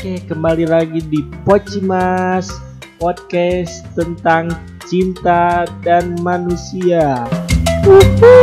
Oke, kembali lagi di Pocimas Podcast tentang cinta dan manusia. Uhuh.